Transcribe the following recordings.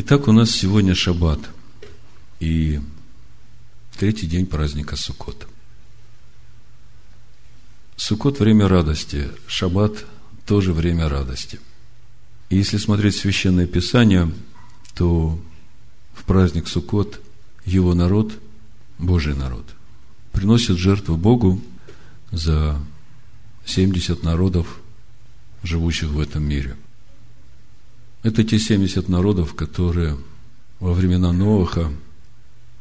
Итак, у нас сегодня шаббат и третий день праздника Суккот. Суккот – время радости, шаббат – тоже время радости. И если смотреть Священное Писание, то в праздник Суккот его народ, Божий народ, приносит жертву Богу за 70 народов, живущих в этом мире – это те 70 народов, которые во времена Ноаха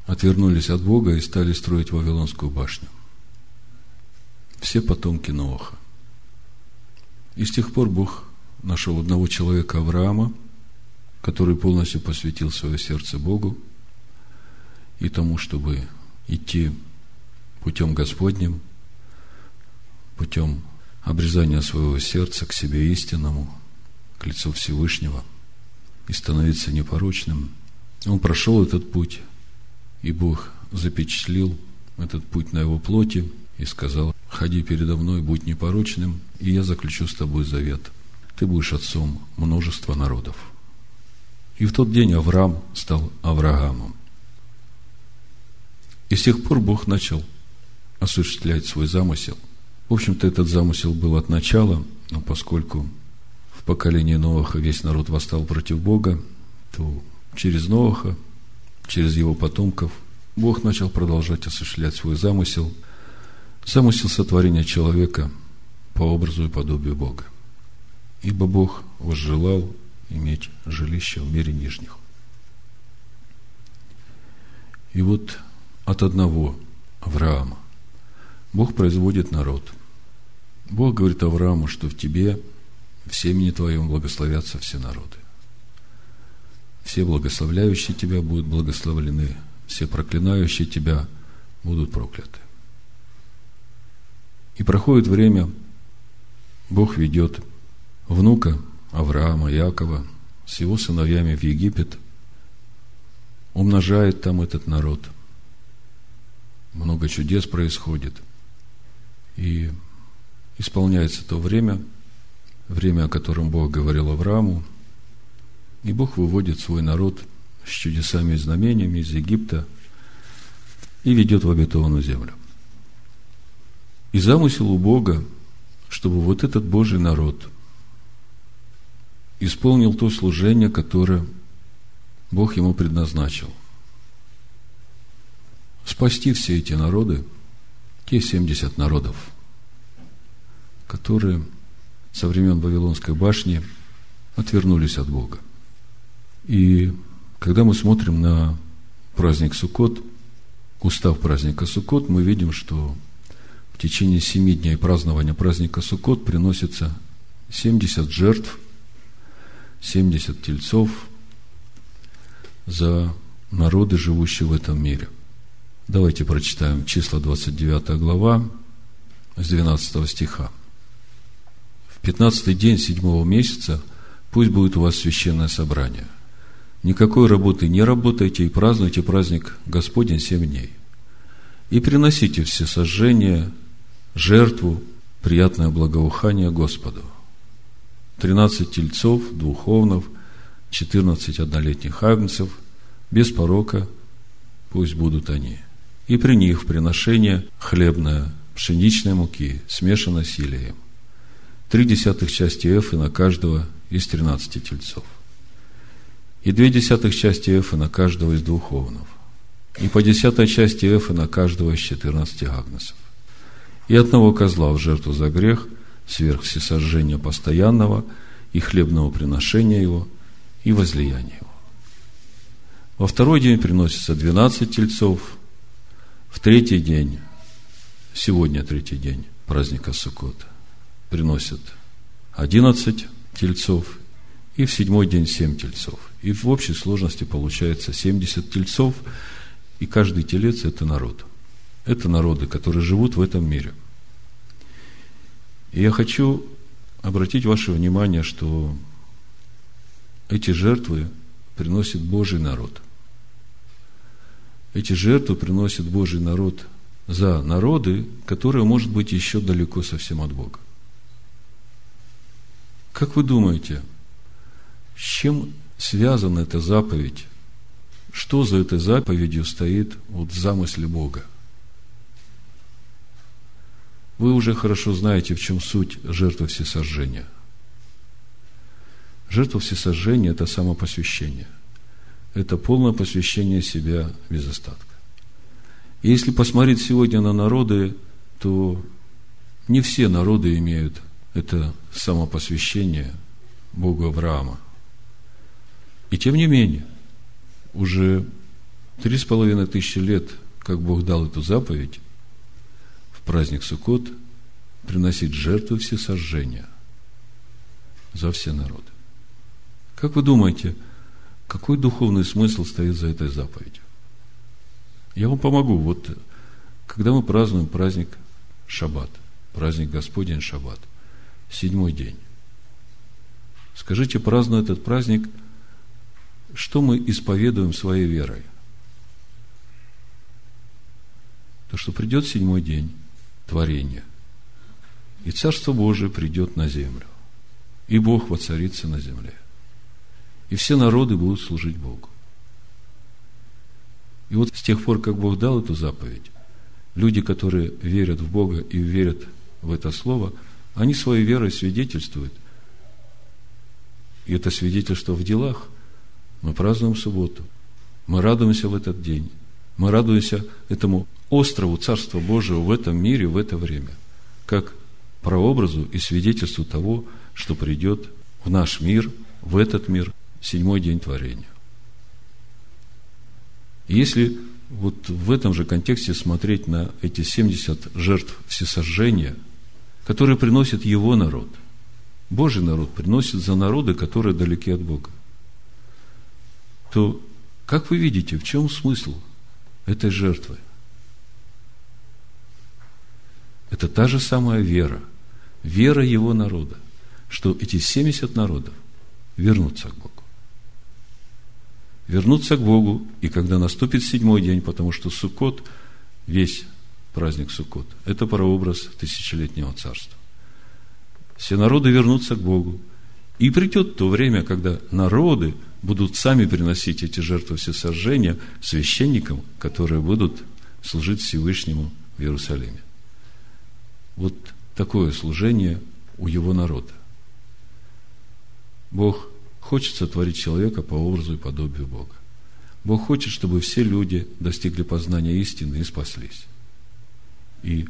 отвернулись от Бога и стали строить Вавилонскую башню. Все потомки Ноаха. И с тех пор Бог нашел одного человека Авраама, который полностью посвятил свое сердце Богу и тому, чтобы идти путем Господним, путем обрезания своего сердца к себе истинному – к лицу Всевышнего и становиться непорочным. Он прошел этот путь, и Бог запечатлил этот путь на его плоти и сказал, ходи передо мной, будь непорочным, и я заключу с тобой завет. Ты будешь отцом множества народов. И в тот день Авраам стал Авраамом. И с тех пор Бог начал осуществлять свой замысел. В общем-то, этот замысел был от начала, но поскольку поколении Ноаха весь народ восстал против Бога, то через Ноаха, через его потомков, Бог начал продолжать осуществлять свой замысел, замысел сотворения человека по образу и подобию Бога. Ибо Бог возжелал иметь жилище в мире нижних. И вот от одного Авраама Бог производит народ. Бог говорит Аврааму, что в тебе – в семени твоем благословятся все народы. Все благословляющие тебя будут благословлены, все проклинающие тебя будут прокляты. И проходит время, Бог ведет внука Авраама, Якова с его сыновьями в Египет, умножает там этот народ. Много чудес происходит. И исполняется то время – время, о котором Бог говорил Аврааму, и Бог выводит свой народ с чудесами и знамениями из Египта и ведет в обетованную землю. И замысел у Бога, чтобы вот этот Божий народ исполнил то служение, которое Бог ему предназначил. Спасти все эти народы, те 70 народов, которые – со времен Вавилонской башни отвернулись от Бога. И когда мы смотрим на праздник Суккот, устав праздника Суккот, мы видим, что в течение семи дней празднования праздника Суккот приносится 70 жертв, 70 тельцов за народы, живущие в этом мире. Давайте прочитаем числа 29 глава с 12 стиха. 15 день седьмого месяца пусть будет у вас священное собрание. Никакой работы не работайте и празднуйте праздник Господень семь дней. И приносите все сожжения, жертву, приятное благоухание Господу. Тринадцать тельцов, двуховнов, четырнадцать однолетних агнцев, без порока пусть будут они. И при них приношение хлебное, пшеничной муки, смешанное с елеем три десятых части эфы на каждого из тринадцати тельцов, и две десятых части эфы на каждого из двух овнов, и по десятой части эфы на каждого из четырнадцати агнцев, и одного козла в жертву за грех, сверх всесожжения постоянного и хлебного приношения его, и возлияния его. Во второй день приносится двенадцать тельцов, в третий день, сегодня третий день праздника Суккота, приносят 11 тельцов, и в седьмой день 7 тельцов. И в общей сложности получается 70 тельцов, и каждый телец – это народ. Это народы, которые живут в этом мире. И я хочу обратить ваше внимание, что эти жертвы приносит Божий народ. Эти жертвы приносит Божий народ за народы, которые, может быть, еще далеко совсем от Бога. Как вы думаете, с чем связана эта заповедь? Что за этой заповедью стоит вот в замысле Бога? Вы уже хорошо знаете, в чем суть жертвы всесожжения. Жертва всесожжения – это самопосвящение. Это полное посвящение себя без остатка. И если посмотреть сегодня на народы, то не все народы имеют это самопосвящение Богу Авраама. И тем не менее, уже три с половиной тысячи лет, как Бог дал эту заповедь, в праздник Суккот приносить жертвы всесожжения за все народы. Как вы думаете, какой духовный смысл стоит за этой заповедью? Я вам помогу. Вот когда мы празднуем праздник Шаббат, праздник Господень Шаббат, седьмой день. Скажите, празднуя этот праздник, что мы исповедуем своей верой? То, что придет седьмой день творения, и Царство Божие придет на землю, и Бог воцарится на земле, и все народы будут служить Богу. И вот с тех пор, как Бог дал эту заповедь, люди, которые верят в Бога и верят в это Слово, они своей верой свидетельствуют. И это свидетельство в делах. Мы празднуем субботу. Мы радуемся в этот день. Мы радуемся этому острову Царства Божьего в этом мире, в это время. Как прообразу и свидетельству того, что придет в наш мир, в этот мир, седьмой день творения. Если вот в этом же контексте смотреть на эти 70 жертв всесожжения, которые приносит его народ, Божий народ приносит за народы, которые далеки от Бога, то как вы видите, в чем смысл этой жертвы? Это та же самая вера, вера его народа, что эти 70 народов вернутся к Богу. Вернуться к Богу, и когда наступит седьмой день, потому что Суккот, весь праздник Суккот, это прообраз тысячелетнего царства. Все народы вернутся к Богу, и придет то время, когда народы будут сами приносить эти жертвы всесожжения священникам, которые будут служить Всевышнему в Иерусалиме. Вот такое служение у его народа. Бог хочет сотворить человека по образу и подобию Бога. Бог хочет, чтобы все люди достигли познания истины и спаслись. И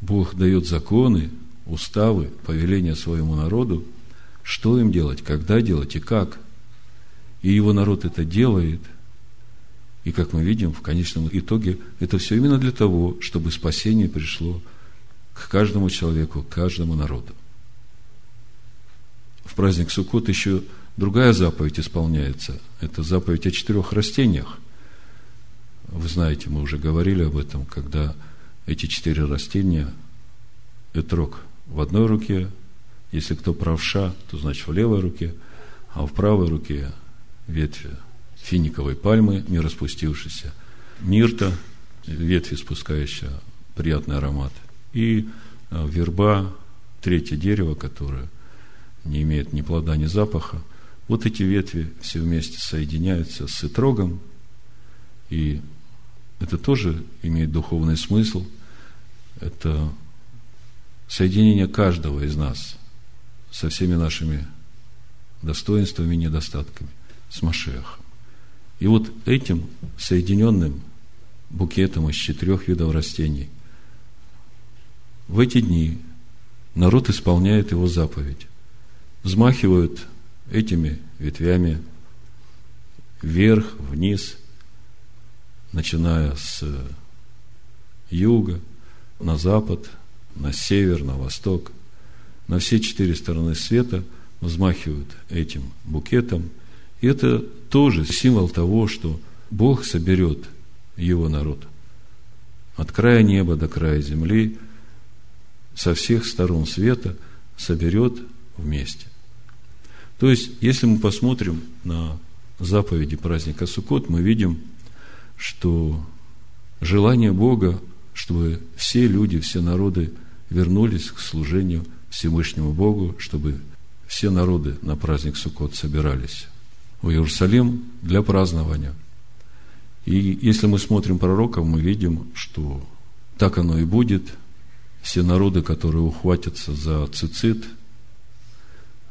Бог дает законы, уставы, повеления своему народу, что им делать, когда делать и как. И его народ это делает. И как мы видим, в конечном итоге, это все именно для того, чтобы спасение пришло к каждому человеку, к каждому народу в праздник Суккот еще другая заповедь исполняется. Это заповедь о четырех растениях. Вы знаете, мы уже говорили об этом, когда эти четыре растения, этрог в одной руке, если кто правша, то значит в левой руке, а в правой руке ветви финиковой пальмы, не распустившейся, мирта, ветви, спускающая приятный аромат, и а, верба, третье дерево, которое – не имеет ни плода, ни запаха. Вот эти ветви все вместе соединяются с итрогом, и это тоже имеет духовный смысл. Это соединение каждого из нас со всеми нашими достоинствами и недостатками, с Машехом. И вот этим соединенным букетом из четырех видов растений в эти дни народ исполняет его заповедь взмахивают этими ветвями вверх, вниз, начиная с юга, на запад, на север, на восток, на все четыре стороны света взмахивают этим букетом. И это тоже символ того, что Бог соберет его народ от края неба до края земли, со всех сторон света соберет вместе. То есть, если мы посмотрим на заповеди праздника Суккот, мы видим, что желание Бога, чтобы все люди, все народы вернулись к служению Всевышнему Богу, чтобы все народы на праздник Суккот собирались в Иерусалим для празднования. И если мы смотрим пророков, мы видим, что так оно и будет. Все народы, которые ухватятся за цицит,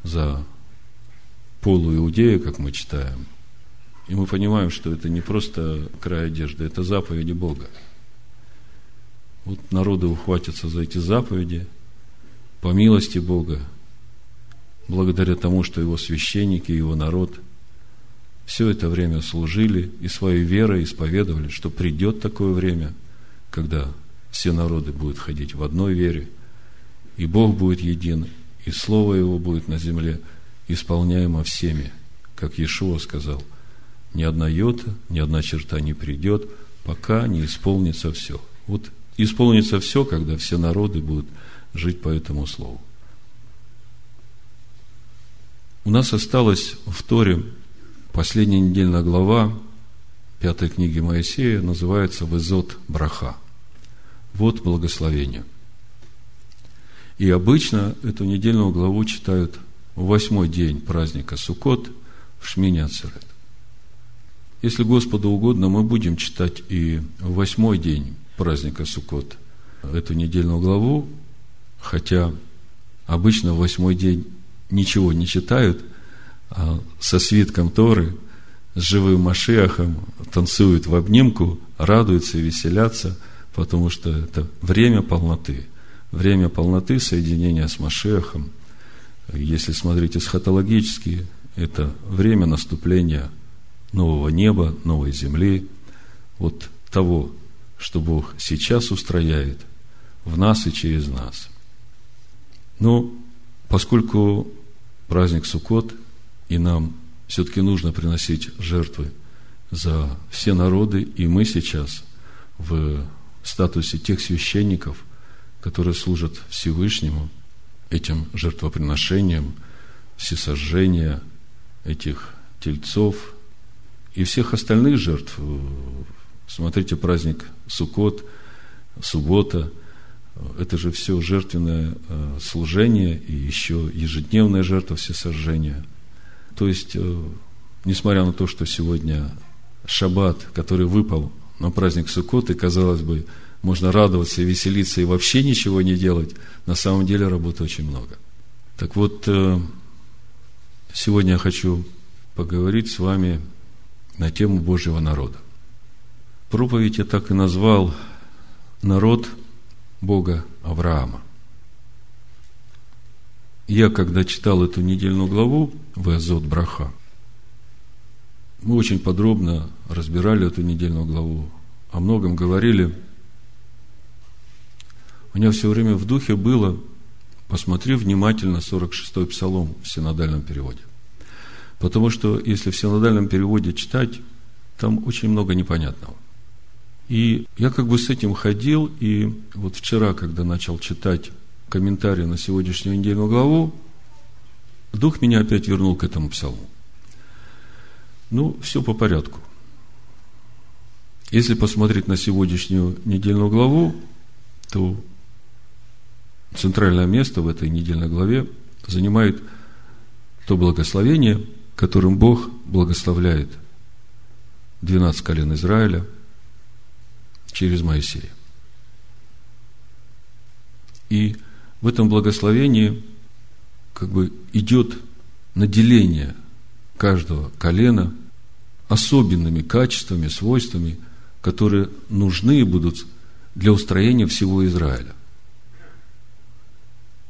за полу Иудею, как мы читаем, и мы понимаем, что это не просто край одежды, это заповеди Бога. Вот народы ухватятся за эти заповеди по милости Бога, благодаря тому, что его священники, его народ все это время служили и своей верой исповедовали, что придет такое время, когда все народы будут ходить в одной вере, и Бог будет един, и Слово Его будет на земле исполняемо всеми, как Иешуа сказал, ни одна йота, ни одна черта не придет, пока не исполнится все. Вот исполнится все, когда все народы будут жить по этому слову. У нас осталась в Торе последняя недельная глава пятой книги Моисея, называется «Везот Браха». Вот благословение. И обычно эту недельную главу читают в восьмой день праздника Суккот в Шмине Ацерет. Если Господу угодно, мы будем читать и восьмой день праздника Суккот эту недельную главу, хотя обычно в восьмой день ничего не читают, а со свитком Торы, с живым Машиахом танцуют в обнимку, радуются и веселятся, потому что это время полноты. Время полноты соединения с Машиахом. Если смотреть эсхатологически, это время наступления нового неба, новой земли, вот того, что Бог сейчас устрояет в нас и через нас. Но поскольку праздник Суккот, и нам все-таки нужно приносить жертвы за все народы, и мы сейчас в статусе тех священников, которые служат Всевышнему, этим жертвоприношением, всесожжения этих тельцов и всех остальных жертв. Смотрите, праздник Суккот, суббота – это же все жертвенное э, служение и еще ежедневная жертва всесожжения. То есть, э, несмотря на то, что сегодня шаббат, который выпал на праздник Суккот, и, казалось бы, можно радоваться и веселиться и вообще ничего не делать, на самом деле работы очень много. Так вот, э, сегодня я хочу поговорить с вами на тему Божьего народа. Проповедь я так и назвал «Народ – Бога Авраама. Я, когда читал эту недельную главу в Азот Браха, мы очень подробно разбирали эту недельную главу, о многом говорили. У меня все время в духе было, посмотри внимательно 46-й псалом в синодальном переводе. Потому что если в синодальном переводе читать, там очень много непонятного. И я как бы с этим ходил, и вот вчера, когда начал читать комментарии на сегодняшнюю недельную главу, Дух меня опять вернул к этому псалму. Ну, все по порядку. Если посмотреть на сегодняшнюю недельную главу, то центральное место в этой недельной главе занимает то благословение, которым Бог благословляет 12 колен Израиля – через Моисея. И в этом благословении как бы идет наделение каждого колена особенными качествами, свойствами, которые нужны будут для устроения всего Израиля.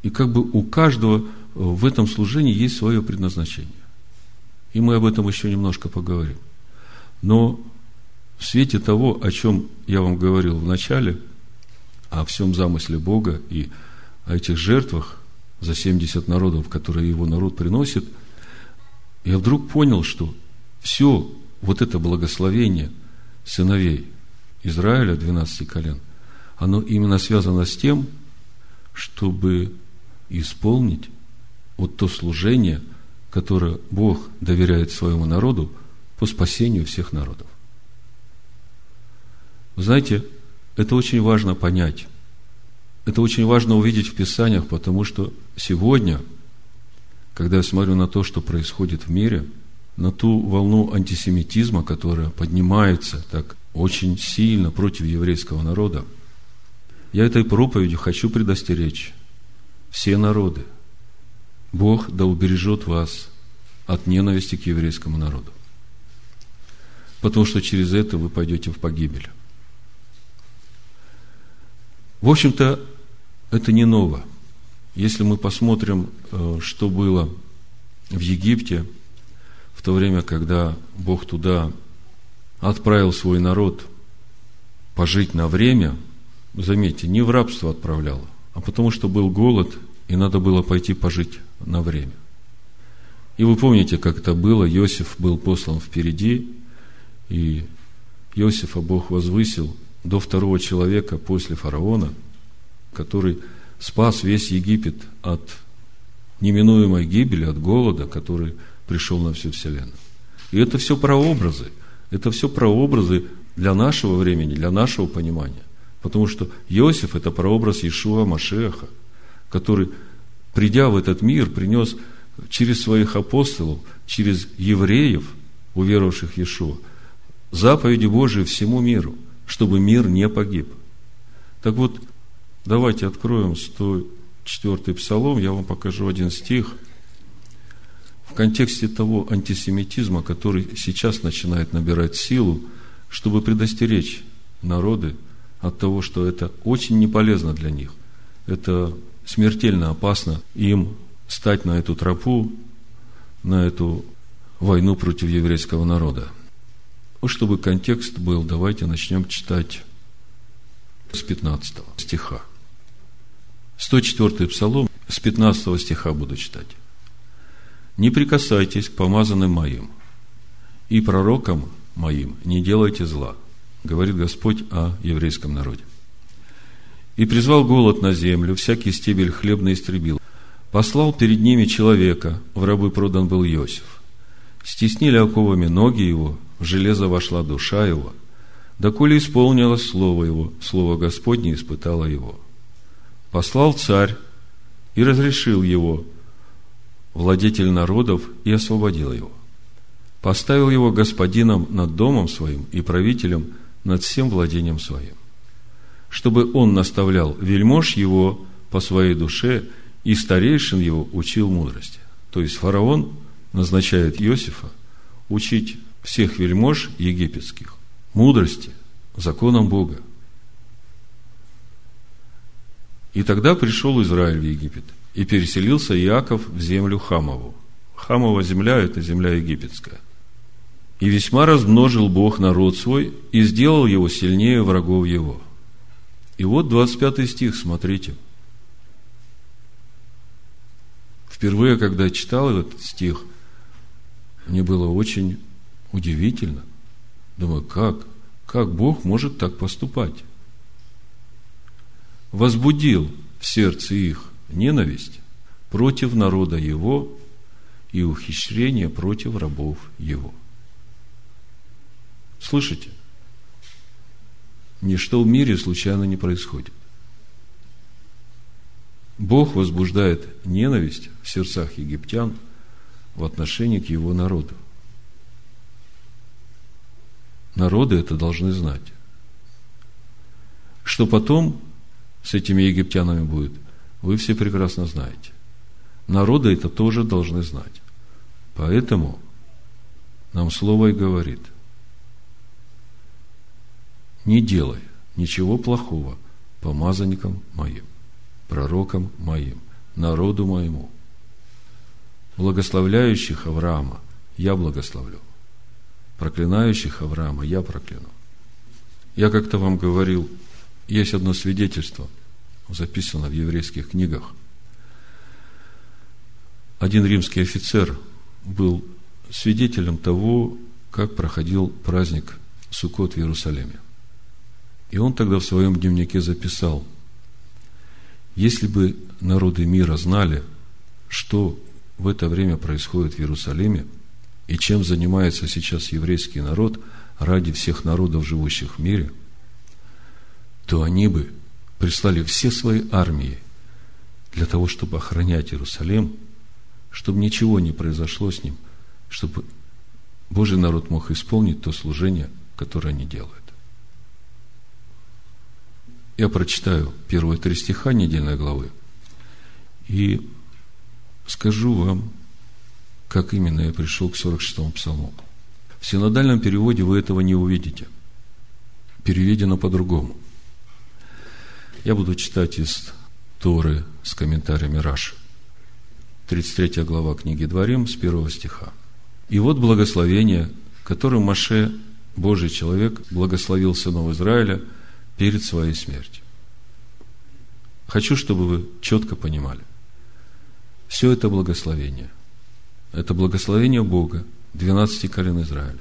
И как бы у каждого в этом служении есть свое предназначение. И мы об этом еще немножко поговорим. Но в свете того, о чем я вам говорил в начале, о всем замысле Бога и о этих жертвах за 70 народов, которые его народ приносит, я вдруг понял, что все вот это благословение сыновей Израиля, 12 колен, оно именно связано с тем, чтобы исполнить вот то служение, которое Бог доверяет своему народу по спасению всех народов. Знаете, это очень важно понять. Это очень важно увидеть в Писаниях, потому что сегодня, когда я смотрю на то, что происходит в мире, на ту волну антисемитизма, которая поднимается так очень сильно против еврейского народа, я этой проповедью хочу предостеречь все народы. Бог да убережет вас от ненависти к еврейскому народу. Потому что через это вы пойдете в погибель. В общем-то, это не ново. Если мы посмотрим, э, что было в Египте в то время, когда Бог туда отправил свой народ пожить на время, заметьте, не в рабство отправлял, а потому что был голод, и надо было пойти пожить на время. И вы помните, как это было, Иосиф был послан впереди, и Иосифа Бог возвысил до второго человека после фараона, который спас весь Египет от неминуемой гибели, от голода, который пришел на всю вселенную. И это все прообразы. Это все прообразы для нашего времени, для нашего понимания. Потому что Иосиф – это прообраз Иешуа Машеха, который, придя в этот мир, принес через своих апостолов, через евреев, уверовавших в Иешуа, заповеди Божии всему миру, чтобы мир не погиб. Так вот, давайте откроем 104 псалом, я вам покажу один стих в контексте того антисемитизма, который сейчас начинает набирать силу, чтобы предостеречь народы от того, что это очень не полезно для них. Это смертельно опасно им стать на эту тропу, на эту войну против еврейского народа. Чтобы контекст был, давайте начнем читать с 15 стиха. 104 псалом, с 15 стиха буду читать. «Не прикасайтесь к помазанным моим, и пророкам моим не делайте зла, говорит Господь о еврейском народе. И призвал голод на землю, всякий стебель хлебный истребил. Послал перед ними человека, в рабы продан был Иосиф. Стеснили оковами ноги его, в железо вошла душа его, доколе исполнилось слово его, слово Господне испытало его. Послал царь и разрешил его, владетель народов, и освободил его. Поставил его господином над домом своим и правителем над всем владением своим, чтобы он наставлял вельмож его по своей душе и старейшин его учил мудрости. То есть фараон назначает Иосифа учить всех вельмож египетских, мудрости, законам Бога. И тогда пришел Израиль в Египет, и переселился Иаков в землю Хамову. Хамова земля – это земля египетская. И весьма размножил Бог народ свой, и сделал его сильнее врагов его. И вот 25 стих, смотрите. Впервые, когда читал этот стих, мне было очень Удивительно. Думаю, как? Как Бог может так поступать? Возбудил в сердце их ненависть против народа его и ухищрение против рабов его. Слышите? Ничто в мире случайно не происходит. Бог возбуждает ненависть в сердцах египтян в отношении к его народу. Народы это должны знать. Что потом с этими египтянами будет, вы все прекрасно знаете. Народы это тоже должны знать. Поэтому нам Слово и говорит, не делай ничего плохого помазанникам моим, пророкам моим, народу моему. Благословляющих Авраама я благословлю проклинающих Авраама я прокляну. Я как-то вам говорил, есть одно свидетельство, записано в еврейских книгах. Один римский офицер был свидетелем того, как проходил праздник Суккот в Иерусалиме. И он тогда в своем дневнике записал, если бы народы мира знали, что в это время происходит в Иерусалиме – и чем занимается сейчас еврейский народ ради всех народов, живущих в мире, то они бы прислали все свои армии для того, чтобы охранять Иерусалим, чтобы ничего не произошло с ним, чтобы Божий народ мог исполнить то служение, которое они делают. Я прочитаю первые три стиха недельной главы и скажу вам, как именно я пришел к 46-му псалму. В синодальном переводе вы этого не увидите. Переведено по-другому. Я буду читать из Торы с комментариями Раши. 33 глава книги Дворим с первого стиха. И вот благословение, которым Маше, Божий человек, благословил сынов Израиля перед своей смертью. Хочу, чтобы вы четко понимали. Все это благословение. Это благословение Бога, 12 колен Израиля.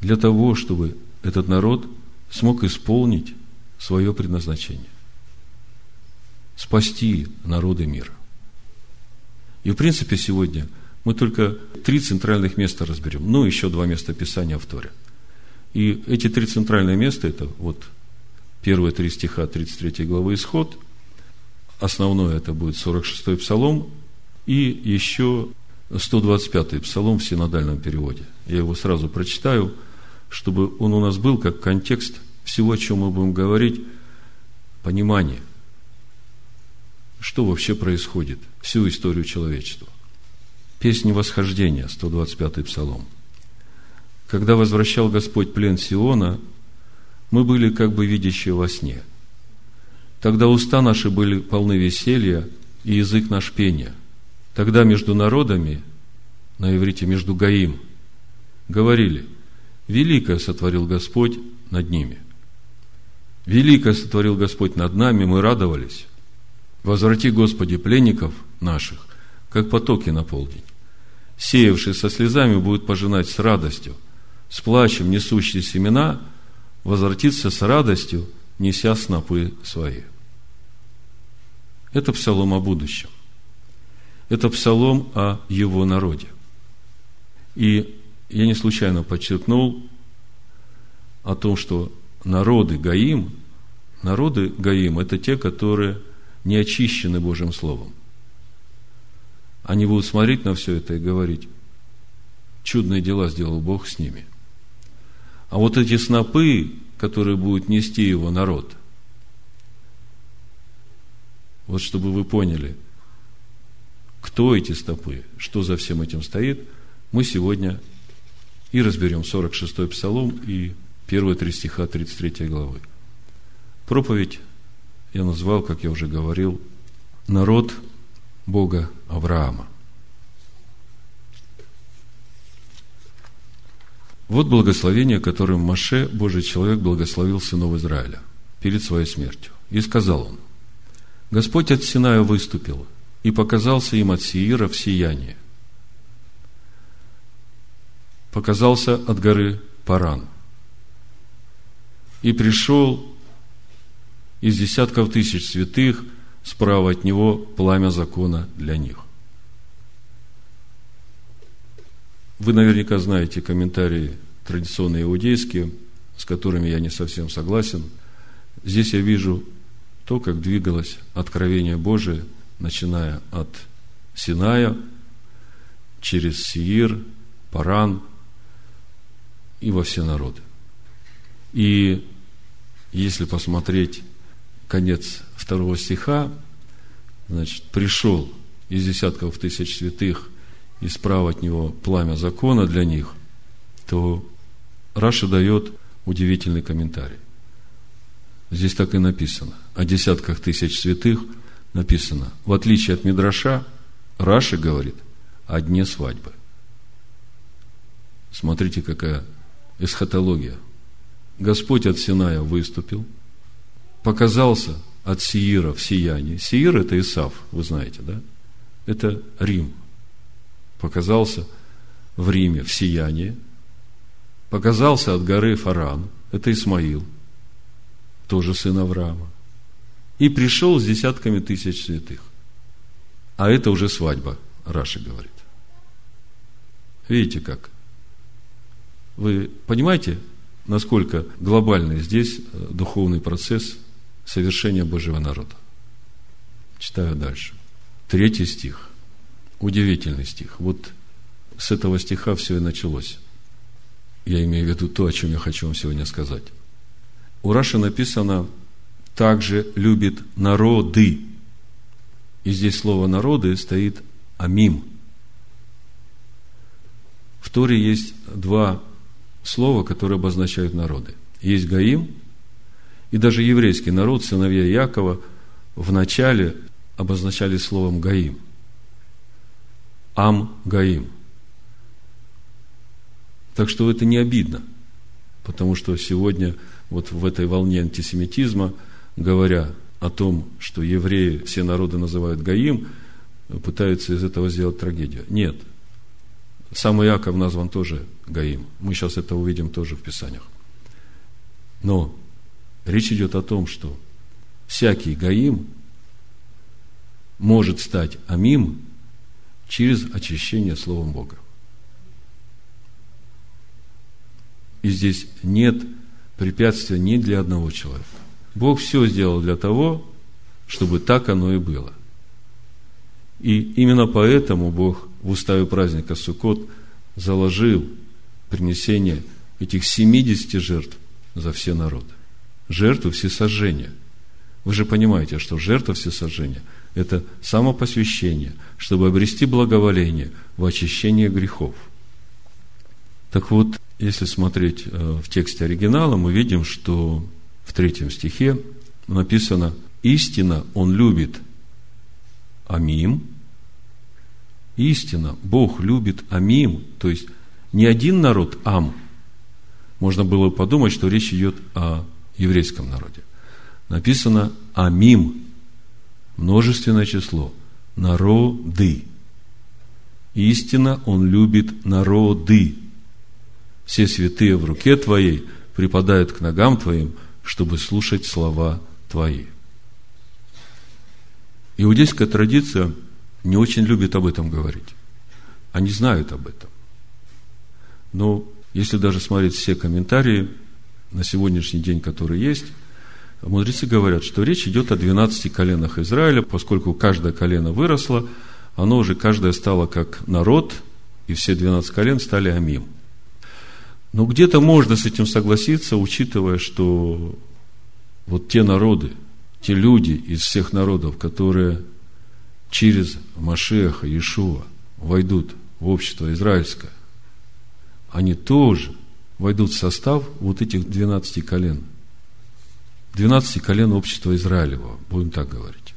Для того, чтобы этот народ смог исполнить свое предназначение. Спасти народы мира. И, в принципе, сегодня мы только три центральных места разберем. Ну, еще два места Писания в Торе. И эти три центральные места, это вот первые три стиха 33 главы Исход, основное это будет 46-й Псалом, и еще 125-й Псалом в синодальном переводе. Я его сразу прочитаю, чтобы он у нас был как контекст всего, о чем мы будем говорить, понимание, что вообще происходит, всю историю человечества. Песни восхождения, 125-й Псалом. Когда возвращал Господь плен Сиона, мы были как бы видящие во сне. Тогда уста наши были полны веселья, и язык наш пения – Тогда между народами, на иврите между Гаим, говорили, великое сотворил Господь над ними. Великое сотворил Господь над нами, мы радовались. Возврати, Господи, пленников наших, как потоки на полдень. Сеявший со слезами будет пожинать с радостью, с плачем несущий семена, возвратится с радостью, неся снопы свои. Это псалом о будущем. Это псалом о его народе. И я не случайно подчеркнул о том, что народы Гаим, народы Гаим – это те, которые не очищены Божьим Словом. Они будут смотреть на все это и говорить, чудные дела сделал Бог с ними. А вот эти снопы, которые будут нести его народ, вот чтобы вы поняли – кто эти стопы, что за всем этим стоит, мы сегодня и разберем 46-й Псалом и первые три стиха 33 главы. Проповедь я назвал, как я уже говорил, народ Бога Авраама. Вот благословение, которым Маше, Божий человек, благословил сынов Израиля перед своей смертью. И сказал он, Господь от Синая выступил – и показался им от Сиира в сиянии. Показался от горы Паран. И пришел из десятков тысяч святых справа от него пламя закона для них. Вы наверняка знаете комментарии традиционные иудейские, с которыми я не совсем согласен. Здесь я вижу то, как двигалось откровение Божие – начиная от Синая, через Сиир, Паран и во все народы. И если посмотреть конец второго стиха, значит, пришел из десятков тысяч святых и справа от него пламя закона для них, то Раша дает удивительный комментарий. Здесь так и написано. О десятках тысяч святых – написано, в отличие от Мидраша, Раши говорит о дне свадьбы. Смотрите, какая эсхатология. Господь от Синая выступил, показался от Сиира в сиянии. Сиир – это Исав, вы знаете, да? Это Рим. Показался в Риме в сиянии. Показался от горы Фаран, это Исмаил, тоже сын Авраама и пришел с десятками тысяч святых. А это уже свадьба, Раши говорит. Видите как? Вы понимаете, насколько глобальный здесь э, духовный процесс совершения Божьего народа? Читаю дальше. Третий стих. Удивительный стих. Вот с этого стиха все и началось. Я имею в виду то, о чем я хочу вам сегодня сказать. У Раши написано «также любит народы». И здесь слово «народы» стоит «амим». В Торе есть два слова, которые обозначают народы. Есть Гаим, и даже еврейский народ, сыновья Якова, начале обозначали словом Гаим. Ам Гаим. Так что это не обидно, потому что сегодня вот в этой волне антисемитизма, говоря о том, что евреи все народы называют Гаим, пытаются из этого сделать трагедию. Нет. Сам Иаков назван тоже Гаим. Мы сейчас это увидим тоже в Писаниях. Но речь идет о том, что всякий Гаим может стать Амим через очищение Словом Бога. И здесь нет препятствия ни для одного человека. Бог все сделал для того, чтобы так оно и было. И именно поэтому Бог в уставе праздника Суккот заложил принесение этих 70 жертв за все народы. Жертву всесожжения. Вы же понимаете, что жертва всесожжения – это самопосвящение, чтобы обрести благоволение в очищении грехов. Так вот, если смотреть э, в тексте оригинала, мы видим, что в третьем стихе написано «Истина Он любит Амим». Истина, Бог любит Амим, то есть не один народ Ам. Можно было подумать, что речь идет о еврейском народе. Написано Амим, множественное число, народы. Истина Он любит народы все святые в руке Твоей припадают к ногам Твоим, чтобы слушать слова Твои. Иудейская традиция не очень любит об этом говорить. Они знают об этом. Но если даже смотреть все комментарии на сегодняшний день, которые есть, мудрецы говорят, что речь идет о 12 коленах Израиля, поскольку каждое колено выросло, оно уже каждое стало как народ, и все 12 колен стали амим – но где-то можно с этим согласиться, учитывая, что вот те народы, те люди из всех народов, которые через Машеха, Иешуа войдут в общество израильское, они тоже войдут в состав вот этих 12 колен. 12 колен общества Израилева, будем так говорить.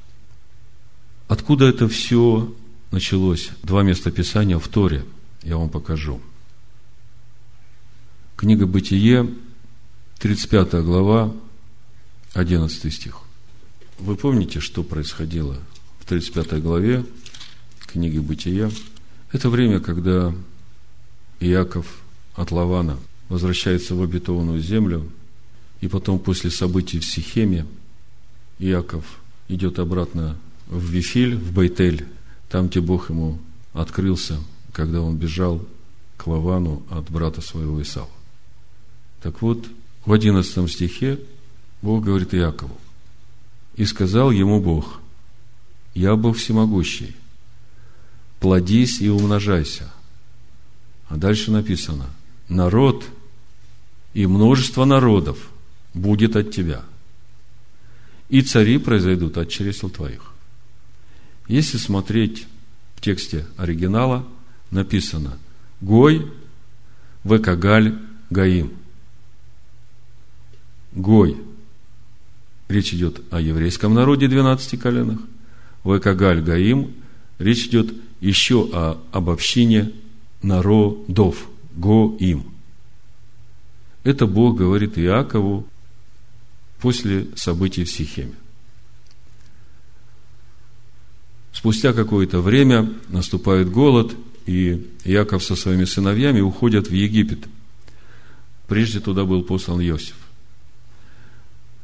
Откуда это все началось? Два места Писания в Торе я вам покажу – Книга Бытие, 35 глава, 11 стих. Вы помните, что происходило в 35 главе книги Бытия? Это время, когда Иаков от Лавана возвращается в обетованную землю, и потом после событий в Сихеме Иаков идет обратно в Вифиль, в Байтель, там, где Бог ему открылся, когда он бежал к Лавану от брата своего Исава. Так вот, в 11 стихе Бог говорит Иакову, «И сказал ему Бог, я Бог всемогущий, плодись и умножайся». А дальше написано, народ и множество народов будет от тебя, и цари произойдут от чресел твоих. Если смотреть в тексте оригинала, написано «Гой, Векагаль, Гаим». Гой. Речь идет о еврейском народе 12 коленах. Векагаль Гаим. Речь идет еще о обобщине народов. Гоим. Это Бог говорит Иакову после событий в Сихеме. Спустя какое-то время наступает голод, и Иаков со своими сыновьями уходят в Египет. Прежде туда был послан Иосиф.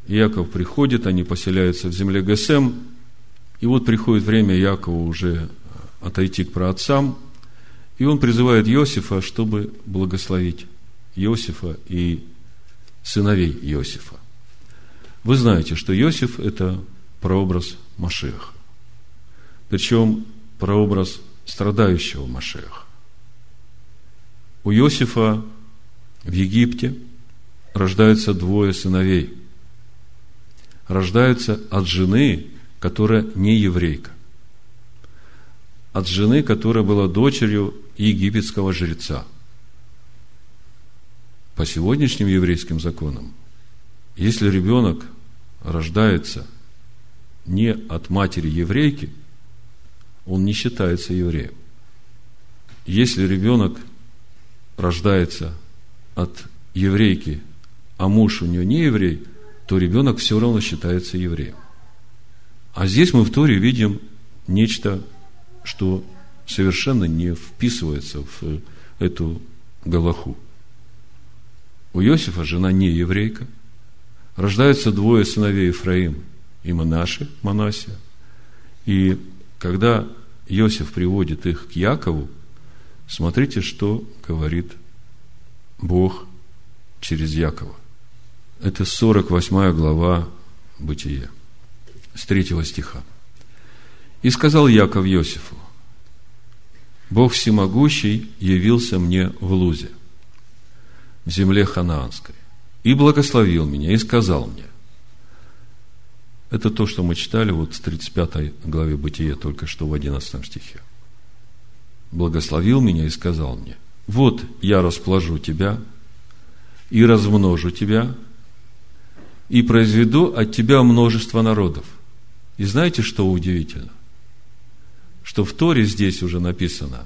Яков приходит, они поселяются в земле Гесем, и вот приходит время Якову уже отойти к праотцам, и он призывает Иосифа, чтобы благословить Иосифа и сыновей Иосифа. Вы знаете, что Иосиф – это прообраз Машеха. Причем прообраз страдающего Машеха. У Иосифа в Египте рождаются двое сыновей. Рождаются от жены, которая не еврейка. От жены, которая была дочерью египетского жреца. По сегодняшним еврейским законам, если ребенок рождается не от матери еврейки, он не считается евреем. Если ребенок рождается от еврейки, а муж у нее не еврей, то ребенок все равно считается евреем. А здесь мы в Торе видим нечто, что совершенно не вписывается в эту Галаху. У Иосифа жена не еврейка. Рождаются двое сыновей Ефраим и Манаши, Манасия. И когда Иосиф приводит их к Якову, смотрите, что говорит Бог через Якова. Это 48 глава Бытия, с 3 стиха. «И сказал Яков Иосифу, Бог всемогущий явился мне в Лузе, в земле ханаанской, и благословил меня, и сказал мне, это то, что мы читали вот в 35 главе Бытия, только что в 11 стихе. Благословил меня и сказал мне, вот я расположу тебя и размножу тебя, и произведу от тебя множество народов. И знаете, что удивительно? Что в Торе здесь уже написано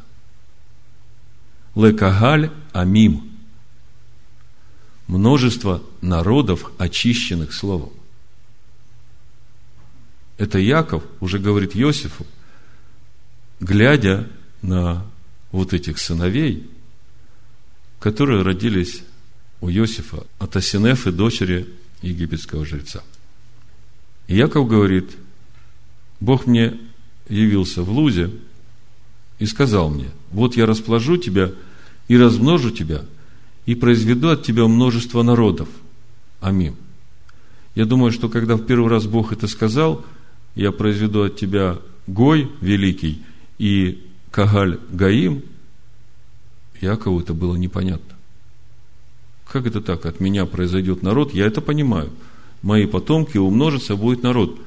Лекагаль Амим. Множество народов, очищенных Словом. Это Яков уже говорит Иосифу, глядя на вот этих сыновей, которые родились у Иосифа от Асинефы, дочери египетского жреца. И Яков говорит, Бог мне явился в Лузе и сказал мне, вот я расположу тебя и размножу тебя, и произведу от тебя множество народов. Аминь. Я думаю, что когда в первый раз Бог это сказал, я произведу от тебя Гой великий и Кагаль Гаим, Якову это было непонятно. Как это так? От меня произойдет народ? Я это понимаю. Мои потомки умножатся, будет народ.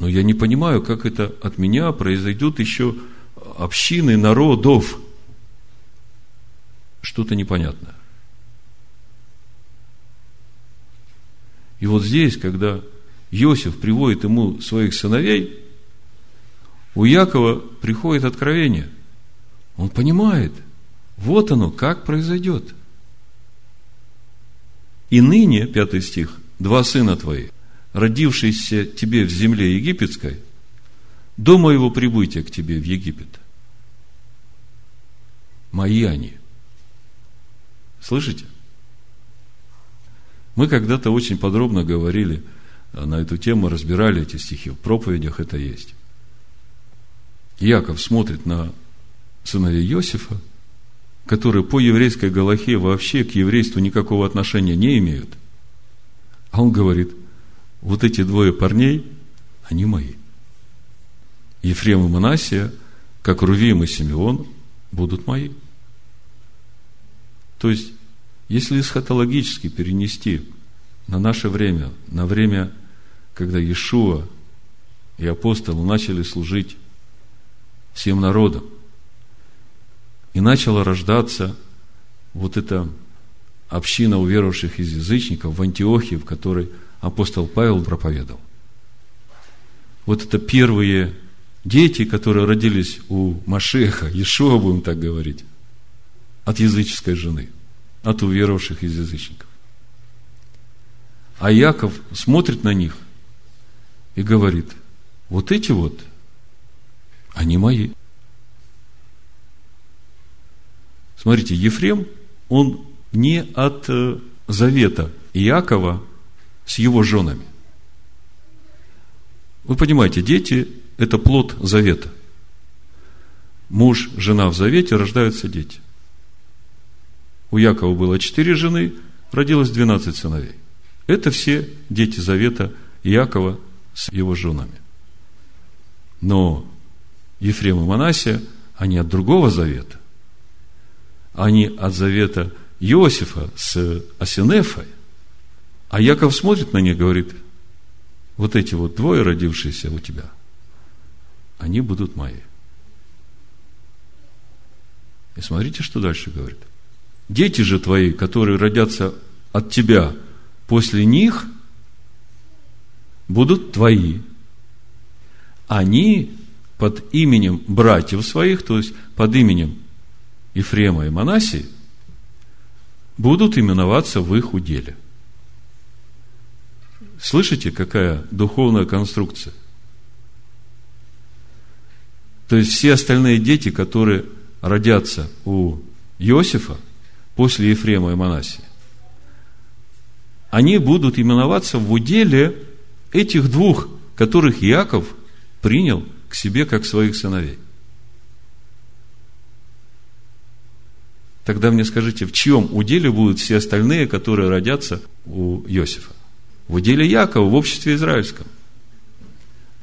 Но я не понимаю, как это от меня произойдут еще общины народов. Что-то непонятное. И вот здесь, когда Иосиф приводит ему своих сыновей, у Якова приходит откровение. Он понимает – вот оно, как произойдет. И ныне, пятый стих, два сына твои, родившиеся тебе в земле египетской, до моего прибытия к тебе в Египет. Мои они. Слышите? Мы когда-то очень подробно говорили на эту тему, разбирали эти стихи. В проповедях это есть. Яков смотрит на сыновей Иосифа – которые по еврейской Галахе вообще к еврейству никакого отношения не имеют. А он говорит, вот эти двое парней, они мои. Ефрем и Манасия, как Рувим и Симеон, будут мои. То есть, если эсхатологически перенести на наше время, на время, когда Иешуа и апостолы начали служить всем народам, и начала рождаться вот эта община уверовавших из язычников в Антиохии, в которой апостол Павел проповедовал. Вот это первые дети, которые родились у Машеха, Иешуа, будем так говорить, от языческой жены, от уверовавших из язычников. А Яков смотрит на них и говорит, вот эти вот, они мои. Смотрите, Ефрем, он не от э, завета Иакова с его женами. Вы понимаете, дети – это плод завета. Муж, жена в завете, рождаются дети. У Якова было четыре жены, родилось двенадцать сыновей. Это все дети завета Иакова с его женами. Но Ефрем и Манасия, они от другого завета. Они от завета Иосифа с Асинефой. А Яков смотрит на них и говорит, вот эти вот двое родившиеся у тебя, они будут мои. И смотрите, что дальше говорит. Дети же твои, которые родятся от тебя после них, будут твои. Они под именем братьев своих, то есть под именем Ефрема и Манасии, будут именоваться в их уделе. Слышите, какая духовная конструкция? То есть все остальные дети, которые родятся у Иосифа после Ефрема и Манасии, они будут именоваться в уделе этих двух, которых Иаков принял к себе как своих сыновей. Тогда мне скажите, в чьем уделе будут все остальные, которые родятся у Иосифа? В уделе Якова, в обществе израильском.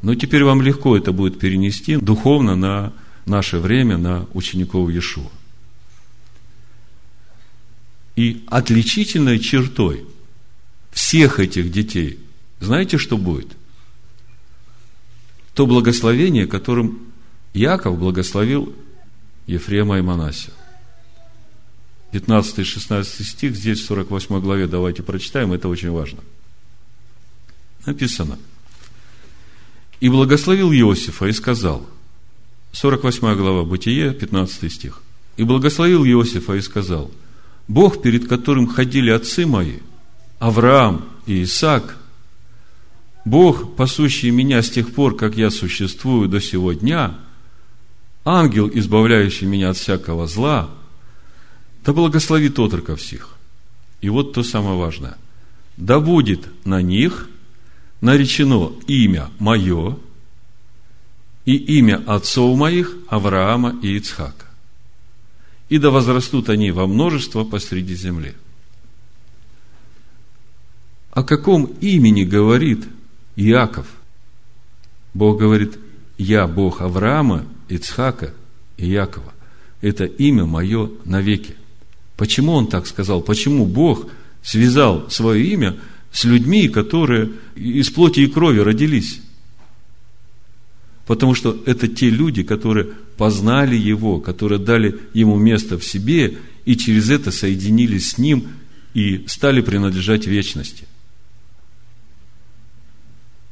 Но теперь вам легко это будет перенести духовно на наше время, на учеников Иешуа. И отличительной чертой всех этих детей, знаете, что будет? То благословение, которым Яков благословил Ефрема и Манасия. 15 и 16 стих, здесь в 48 главе, давайте прочитаем, это очень важно. Написано. «И благословил Иосифа и сказал», 48 глава Бытие, 15 стих. «И благословил Иосифа и сказал, Бог, перед которым ходили отцы мои, Авраам и Исаак, Бог, пасущий меня с тех пор, как я существую до сего дня, ангел, избавляющий меня от всякого зла, да благословит отроков всех. И вот то самое важное. Да будет на них наречено имя мое и имя отцов моих Авраама и Ицхака. И да возрастут они во множество посреди земли. О каком имени говорит Иаков? Бог говорит, я Бог Авраама, Ицхака и Якова. Это имя мое навеки. Почему он так сказал? Почему Бог связал свое имя с людьми, которые из плоти и крови родились? Потому что это те люди, которые познали Его, которые дали Ему место в себе и через это соединились с Ним и стали принадлежать вечности.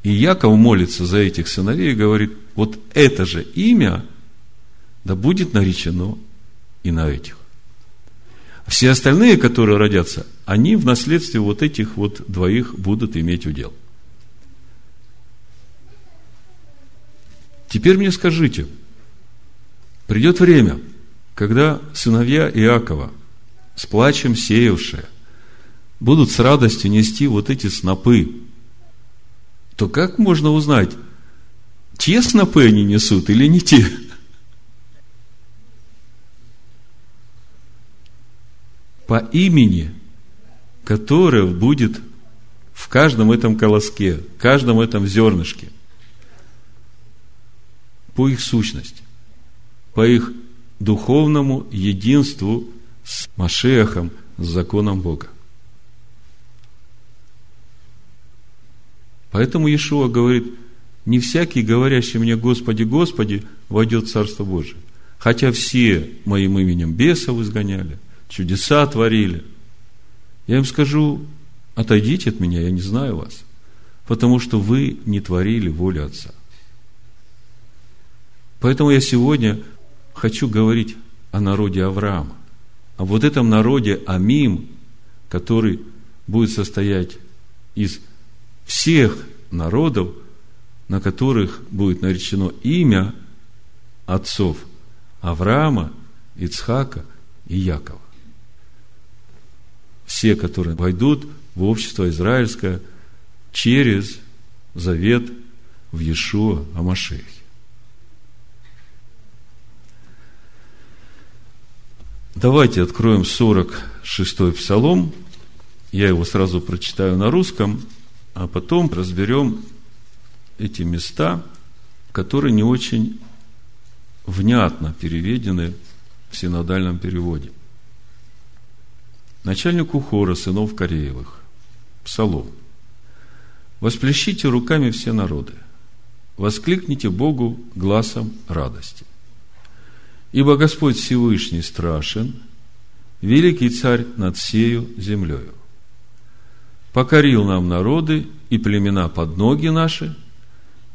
И Яков молится за этих сыновей и говорит, вот это же имя да будет наречено и на этих. Все остальные, которые родятся, они в наследстве вот этих вот двоих будут иметь удел. Теперь мне скажите, придет время, когда сыновья Иакова, с плачем сеявшие, будут с радостью нести вот эти снопы, то как можно узнать, те снопы они несут или не те? По имени, которое будет в каждом этом колоске, в каждом этом зернышке, по их сущности, по их духовному единству с Машехом, с законом Бога. Поэтому Иешуа говорит, не всякий, говорящий мне Господи, Господи, войдет в Царство Божие. Хотя все моим именем бесов изгоняли, чудеса творили. Я им скажу, отойдите от меня, я не знаю вас, потому что вы не творили волю Отца. Поэтому я сегодня хочу говорить о народе Авраама, о вот этом народе Амим, который будет состоять из всех народов, на которых будет наречено имя отцов Авраама, Ицхака и Якова все, которые войдут в общество израильское через завет в Иешуа Амашехе. Давайте откроем 46-й псалом. Я его сразу прочитаю на русском, а потом разберем эти места, которые не очень внятно переведены в синодальном переводе. Начальнику хора сынов Кореевых, Псалом. «Восплещите руками все народы, воскликните Богу глазом радости. Ибо Господь Всевышний страшен, великий царь над всею землею. Покорил нам народы и племена под ноги наши,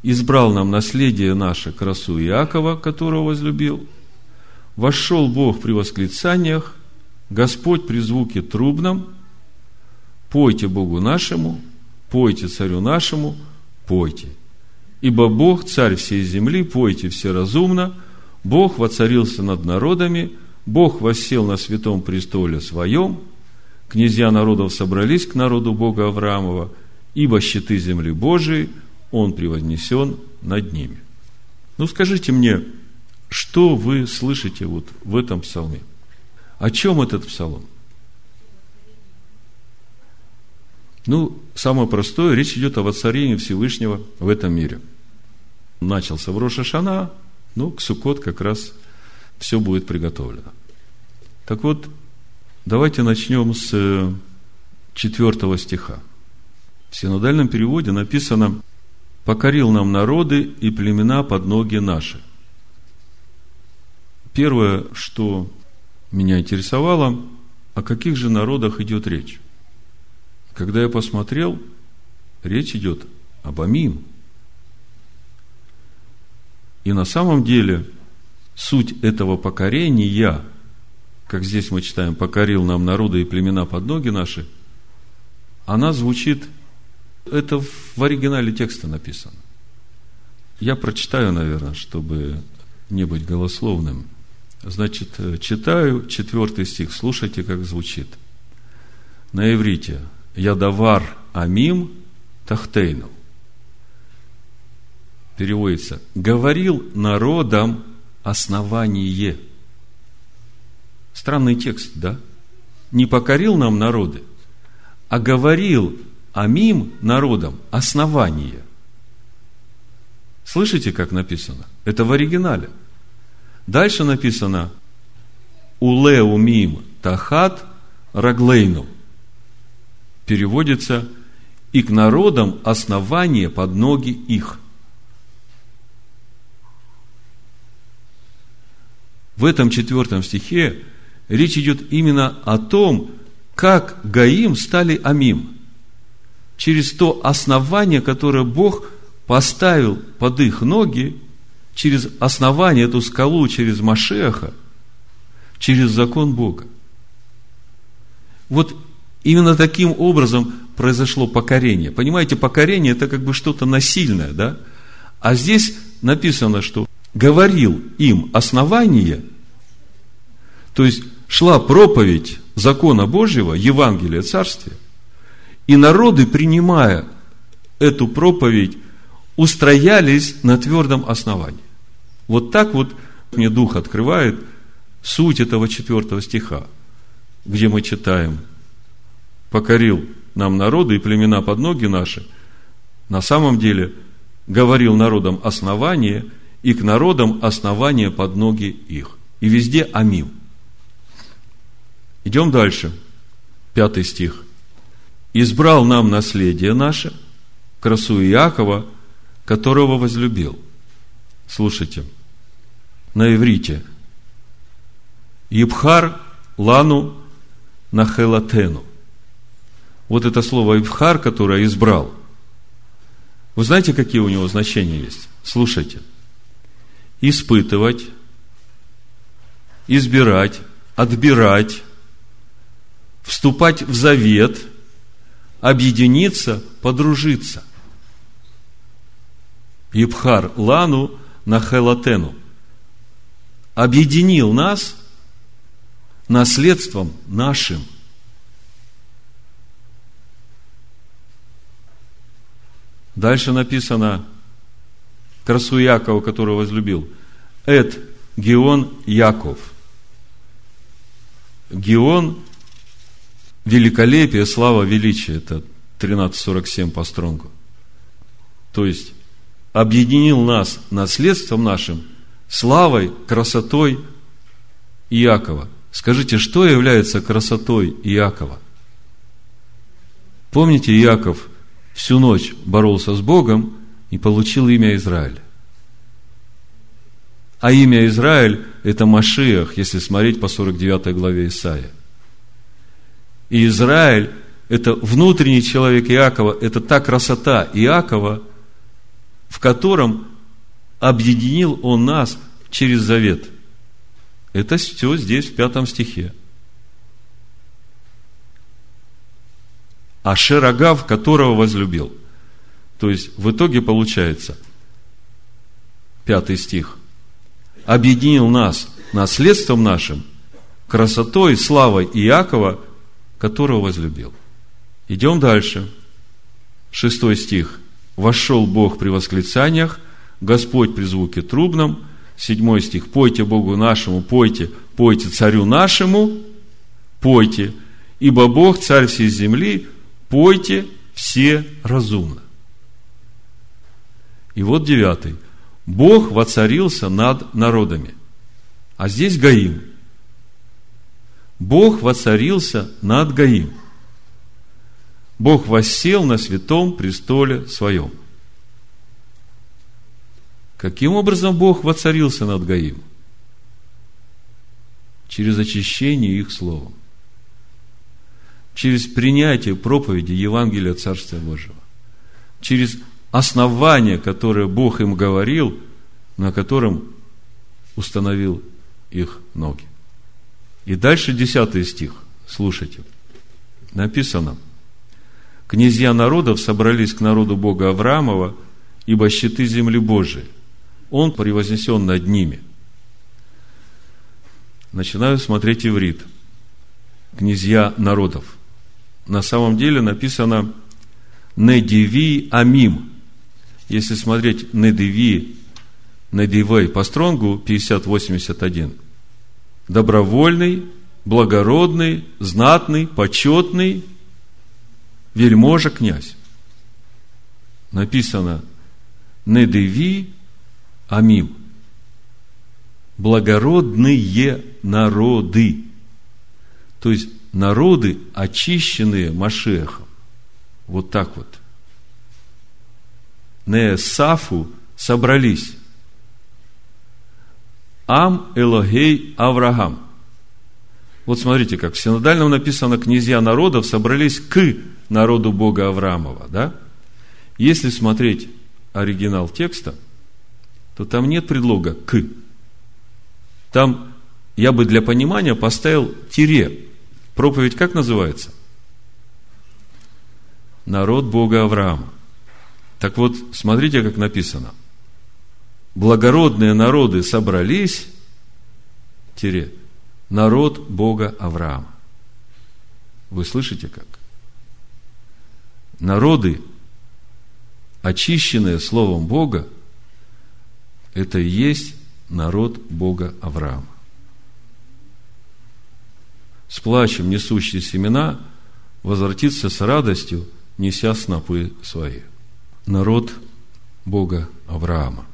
избрал нам наследие наше красу Иакова, которого возлюбил. Вошел Бог при восклицаниях, Господь при звуке трубном, пойте Богу нашему, пойте царю нашему, пойте. Ибо Бог, царь всей земли, пойте все разумно, Бог воцарился над народами, Бог воссел на святом престоле своем, князья народов собрались к народу Бога Авраамова, ибо щиты земли Божией, Он превознесен над ними. Ну, скажите мне, что вы слышите вот в этом псалме? О чем этот псалом? Ну, самое простое, речь идет о воцарении Всевышнего в этом мире. Начался в Рошашана, ну, к Сукот как раз все будет приготовлено. Так вот, давайте начнем с четвертого стиха. В синодальном переводе написано «покорил нам народы и племена под ноги наши». Первое, что меня интересовало, о каких же народах идет речь. Когда я посмотрел, речь идет об Амим. И на самом деле суть этого покорения, как здесь мы читаем, покорил нам народы и племена под ноги наши, она звучит, это в оригинале текста написано. Я прочитаю, наверное, чтобы не быть голословным – Значит, э, читаю четвертый стих, слушайте, как звучит. На иврите. Ядавар амим тахтейну. Переводится. Говорил народам основание. Странный текст, да? Не покорил нам народы, а говорил амим народам основание. Слышите, как написано? Это в оригинале – Дальше написано Улеумим Тахат Раглейну. Переводится и к народам основание под ноги их. В этом четвертом стихе речь идет именно о том, как Гаим стали Амим. Через то основание, которое Бог поставил под их ноги, через основание, эту скалу, через Машеха, через закон Бога. Вот именно таким образом произошло покорение. Понимаете, покорение это как бы что-то насильное, да? А здесь написано, что говорил им основание, то есть шла проповедь закона Божьего, Евангелия Царствия, и народы, принимая эту проповедь, устроялись на твердом основании. Вот так вот мне Дух открывает суть этого четвертого стиха, где мы читаем «покорил нам народы и племена под ноги наши», на самом деле говорил народам основание, и к народам основание под ноги их. И везде амим. Идем дальше. Пятый стих. «Избрал нам наследие наше, красу Иакова, которого возлюбил. Слушайте, на иврите. Ибхар лану нахелатену. Вот это слово Ибхар, которое избрал. Вы знаете, какие у него значения есть? Слушайте. Испытывать, избирать, отбирать, вступать в завет, объединиться, подружиться. Ибхар лану на хелатену. Объединил нас наследством нашим. Дальше написано красу Якова, которого возлюбил. Эд Геон Яков. Геон – великолепие, слава, величие. Это 1347 по стронгу. То есть, объединил нас наследством нашим, славой, красотой Иакова. Скажите, что является красотой Иакова? Помните, Иаков всю ночь боролся с Богом и получил имя Израиль. А имя Израиль – это Машиах, если смотреть по 49 главе Исаия. И Израиль – это внутренний человек Иакова, это та красота Иакова, в котором объединил он нас через завет. Это все здесь, в пятом стихе. А Шерагав, которого возлюбил. То есть, в итоге получается, пятый стих, объединил нас наследством нашим, красотой, славой Иакова, которого возлюбил. Идем дальше. Шестой стих. Вошел Бог при восклицаниях, Господь при звуке трубном. Седьмой стих. Пойте Богу нашему, пойте, пойте царю нашему, пойте, ибо Бог, царь всей земли, пойте все разумно. И вот девятый. Бог воцарился над народами. А здесь Гаим. Бог воцарился над Гаим. Бог воссел на святом престоле своем. Каким образом Бог воцарился над Гаим? Через очищение их словом. Через принятие проповеди Евангелия Царствия Божьего. Через основание, которое Бог им говорил, на котором установил их ноги. И дальше десятый стих. Слушайте. Написано. Князья народов собрались к народу Бога Авраамова, ибо щиты земли Божией. Он превознесен над ними. Начинаю смотреть иврит. Князья народов. На самом деле написано «Недиви Амим», если смотреть Недеви, Недивей по стронгу 5081, добровольный, благородный, знатный, почетный вельможа князь. Написано Недеви Амим. Благородные народы. То есть народы, очищенные Машехом. Вот так вот. Неесафу собрались. Ам Элогей Авраам. Вот смотрите, как в синодальном написано, князья народов собрались к народу Бога Авраамова, да? Если смотреть оригинал текста, то там нет предлога «к». Там я бы для понимания поставил тире. Проповедь как называется? Народ Бога Авраама. Так вот, смотрите, как написано. Благородные народы собрались, тире, народ Бога Авраама. Вы слышите как? Народы, очищенные Словом Бога, это и есть народ Бога Авраама. С плачем несущие семена возвратится с радостью, неся снопы свои народ Бога Авраама.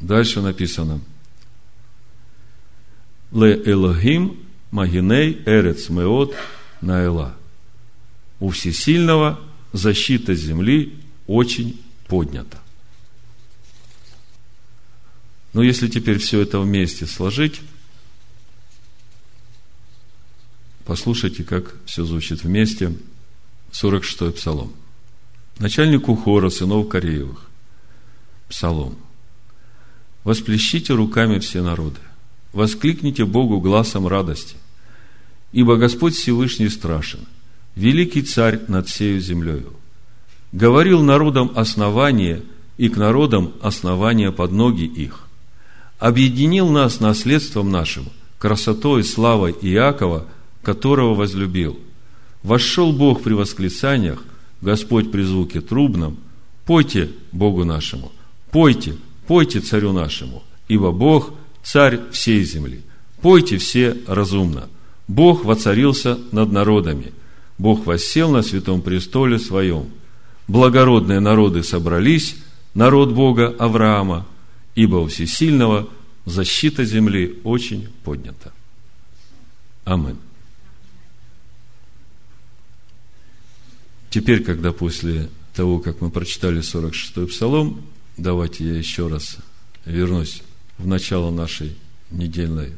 Дальше написано. Ле Элохим Магиней Эрец Меот Наэла. У Всесильного защита земли очень поднята. Но если теперь все это вместе сложить, Послушайте, как все звучит вместе. 46-й псалом. Начальнику хора сынов Кореевых. Псалом. Восплещите руками все народы. Воскликните Богу глазом радости. Ибо Господь Всевышний страшен, великий царь над всею землею. Говорил народам основание, и к народам основание под ноги их. Объединил нас наследством нашим, красотой, славой Иакова – которого возлюбил. Вошел Бог при восклицаниях, Господь при звуке трубном. Пойте Богу нашему, пойте, пойте царю нашему, ибо Бог – царь всей земли. Пойте все разумно. Бог воцарился над народами. Бог воссел на святом престоле своем. Благородные народы собрались, народ Бога Авраама, ибо у всесильного защита земли очень поднята. Амин. Теперь, когда после того, как мы прочитали 46-й псалом, давайте я еще раз вернусь в начало нашей недельной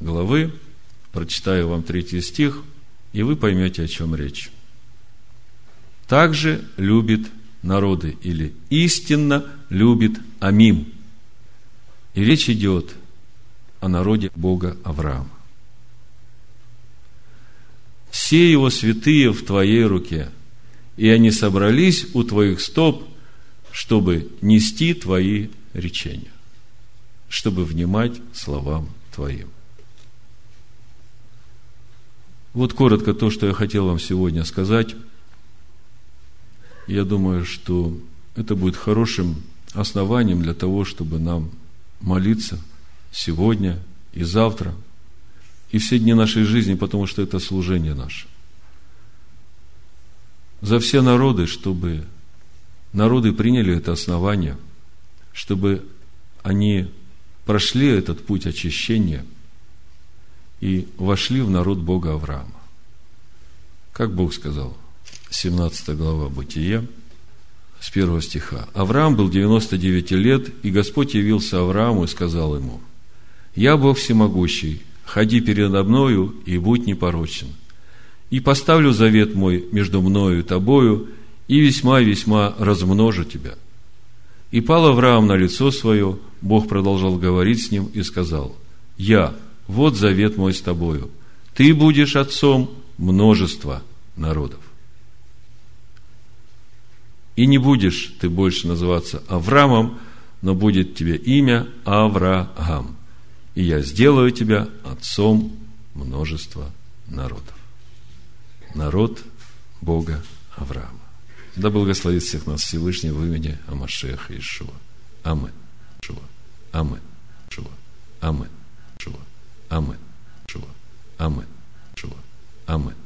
главы, прочитаю вам третий стих, и вы поймете, о чем речь. Также любит народы или истинно любит Амим. И речь идет о народе Бога Авраама. Все его святые в твоей руке – и они собрались у твоих стоп, чтобы нести твои речения, чтобы внимать словам твоим. Вот коротко то, что я хотел вам сегодня сказать. Я думаю, что это будет хорошим основанием для того, чтобы нам молиться сегодня и завтра, и все дни нашей жизни, потому что это служение наше за все народы, чтобы народы приняли это основание, чтобы они прошли этот путь очищения и вошли в народ Бога Авраама. Как Бог сказал, 17 глава Бытия, с первого стиха. Авраам был 99 лет, и Господь явился Аврааму и сказал ему, «Я Бог всемогущий, ходи передо мною и будь непорочен, и поставлю завет мой между мною и тобою, и весьма-весьма размножу тебя». И пал Авраам на лицо свое, Бог продолжал говорить с ним и сказал, «Я, вот завет мой с тобою, ты будешь отцом множества народов. И не будешь ты больше называться Авраамом, но будет тебе имя Авраам. И я сделаю тебя отцом множества народов народ Бога Авраама. Да благословит всех нас Всевышний в имени Амашеха Ишуа. Амин. Амин. Амин. Амин. Амин. Амин.